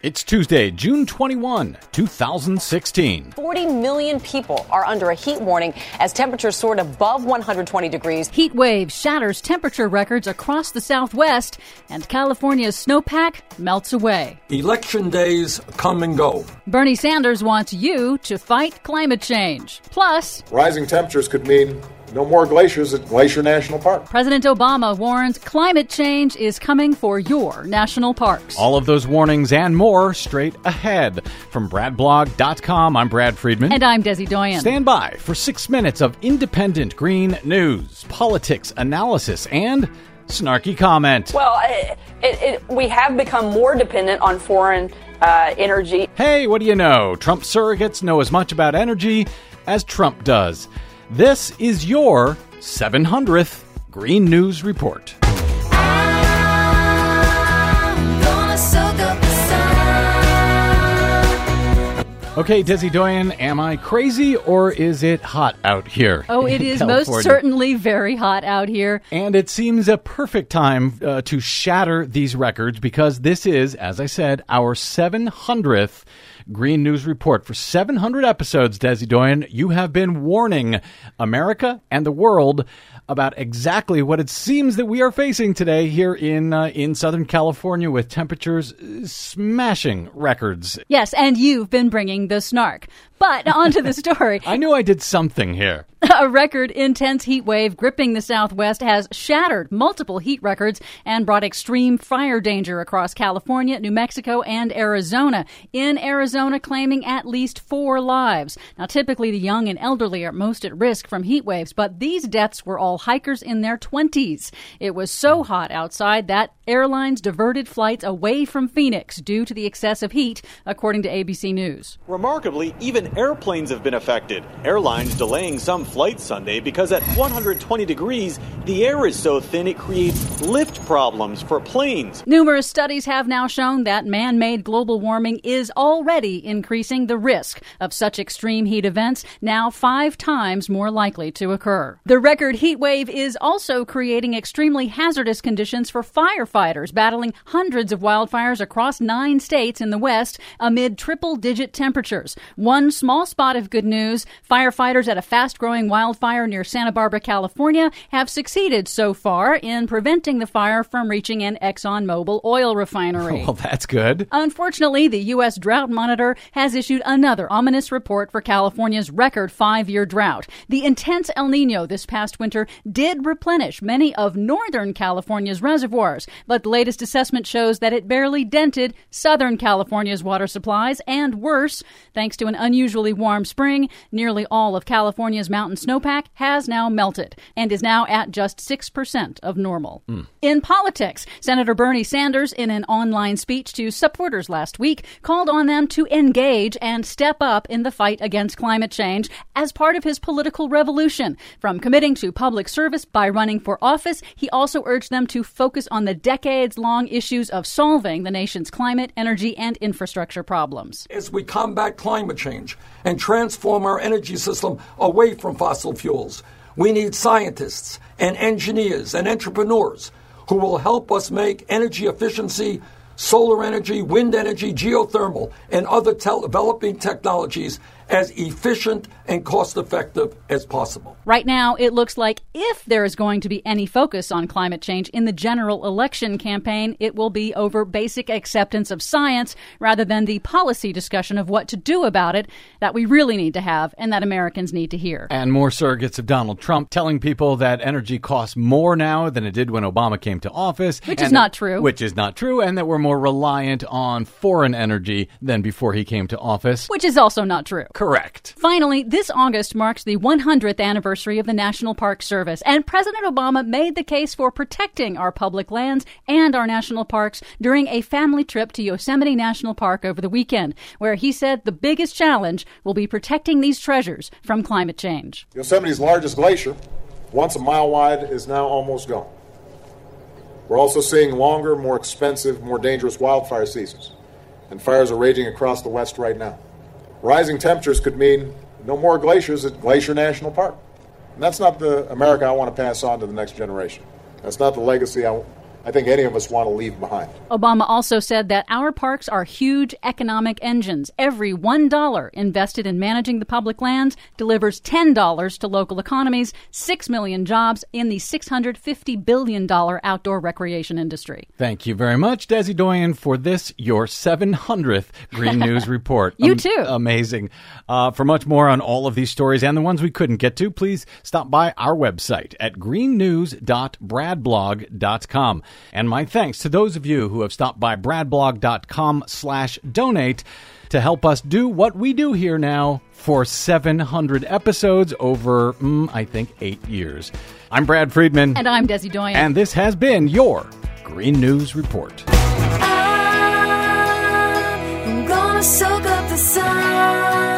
It's Tuesday, June 21, 2016. 40 million people are under a heat warning as temperatures soared above 120 degrees. Heat wave shatters temperature records across the southwest, and California's snowpack melts away. Election days come and go. Bernie Sanders wants you to fight climate change. Plus, rising temperatures could mean no more glaciers at Glacier National Park. President Obama warns climate change is coming for your national parks. All of those warnings and more straight ahead. From BradBlog.com, I'm Brad Friedman. And I'm Desi Doyen. Stand by for six minutes of independent green news, politics, analysis, and snarky comment. Well, it, it, we have become more dependent on foreign uh, energy. Hey, what do you know? Trump surrogates know as much about energy as Trump does. This is your 700th Green News Report. Okay, Desi Doyen, am I crazy or is it hot out here? Oh, it is California? most certainly very hot out here. And it seems a perfect time uh, to shatter these records because this is, as I said, our 700th Green News Report. For 700 episodes, Desi Doyen, you have been warning America and the world about exactly what it seems that we are facing today here in uh, in Southern California with temperatures smashing records. Yes, and you've been bringing the snark. But onto the story. I knew I did something here. A record intense heat wave gripping the Southwest has shattered multiple heat records and brought extreme fire danger across California, New Mexico, and Arizona. In Arizona, claiming at least four lives. Now, typically the young and elderly are most at risk from heat waves, but these deaths were all hikers in their 20s. It was so hmm. hot outside that airlines diverted flights away from Phoenix due to the excessive heat, according to ABC News. Remarkably, even airplanes have been affected. Airlines delaying some flights Sunday because at 120 degrees, the air is so thin it creates lift problems for planes. Numerous studies have now shown that man made global warming is already increasing the risk of such extreme heat events, now five times more likely to occur. The record heat wave is also creating extremely hazardous conditions for firefighters battling hundreds of wildfires across nine states in the West amid triple digit temperatures. One small spot of good news firefighters at a fast growing wildfire near Santa Barbara, California have succeeded so far in preventing the fire from reaching an ExxonMobil oil refinery. Well, that's good. Unfortunately, the U.S. Drought Monitor has issued another ominous report for California's record five year drought. The intense El Nino this past winter did replenish many of northern California's reservoirs, but the latest assessment shows that it barely dented Southern California's water supplies, and worse, thanks to an unusually warm spring, nearly all of California's mountain snowpack has now melted and is now at just 6% of normal. Mm. In politics, Senator Bernie Sanders, in an online speech to supporters last week, called on them to engage and step up in the fight against climate change as part of his political revolution. From committing to public service by running for office, he also urged them to focus on the decades long issues of solving the nation's climate, energy, and infrastructure problems. As we combat climate change and transform our energy system away from fossil fuels, we need scientists and engineers and entrepreneurs who will help us make energy efficiency, solar energy, wind energy, geothermal, and other te- developing technologies as efficient and cost effective as possible. Right now, it looks like if there is going to be any focus on climate change in the general election campaign, it will be over basic acceptance of science rather than the policy discussion of what to do about it that we really need to have and that Americans need to hear. And more surrogates of Donald Trump telling people that energy costs more now than it did when Obama came to office. Which is not true. Which is not true, and that we're more reliant on foreign energy than before he came to office. Which is also not true. Correct. Finally, this August marks the 100th anniversary of the National Park Service, and President Obama made the case for protecting our public lands and our national parks during a family trip to Yosemite National Park over the weekend, where he said the biggest challenge will be protecting these treasures from climate change. Yosemite's largest glacier, once a mile wide, is now almost gone. We're also seeing longer, more expensive, more dangerous wildfire seasons, and fires are raging across the West right now. Rising temperatures could mean no more glaciers at Glacier National Park. And that's not the America I want to pass on to the next generation. That's not the legacy I, I think any of us want to leave behind. Obama also said that our parks are huge economic engines. Every $1 invested in managing the public lands delivers $10 to local economies, 6 million jobs in the $650 billion outdoor recreation industry. Thank you very much, Desi Doyen, for this, your 700th Green News Report. you um, too. Amazing. Uh, for much more on all of these stories and the ones we couldn't get to, please stop by our website at greennews.bradblog.com. And my thanks to those of you who have stopped by bradblog.com slash donate to help us do what we do here now for 700 episodes over, mm, I think, eight years. I'm Brad Friedman. And I'm Desi Doyen. And this has been your Green News Report. I'm gonna soak up the sun.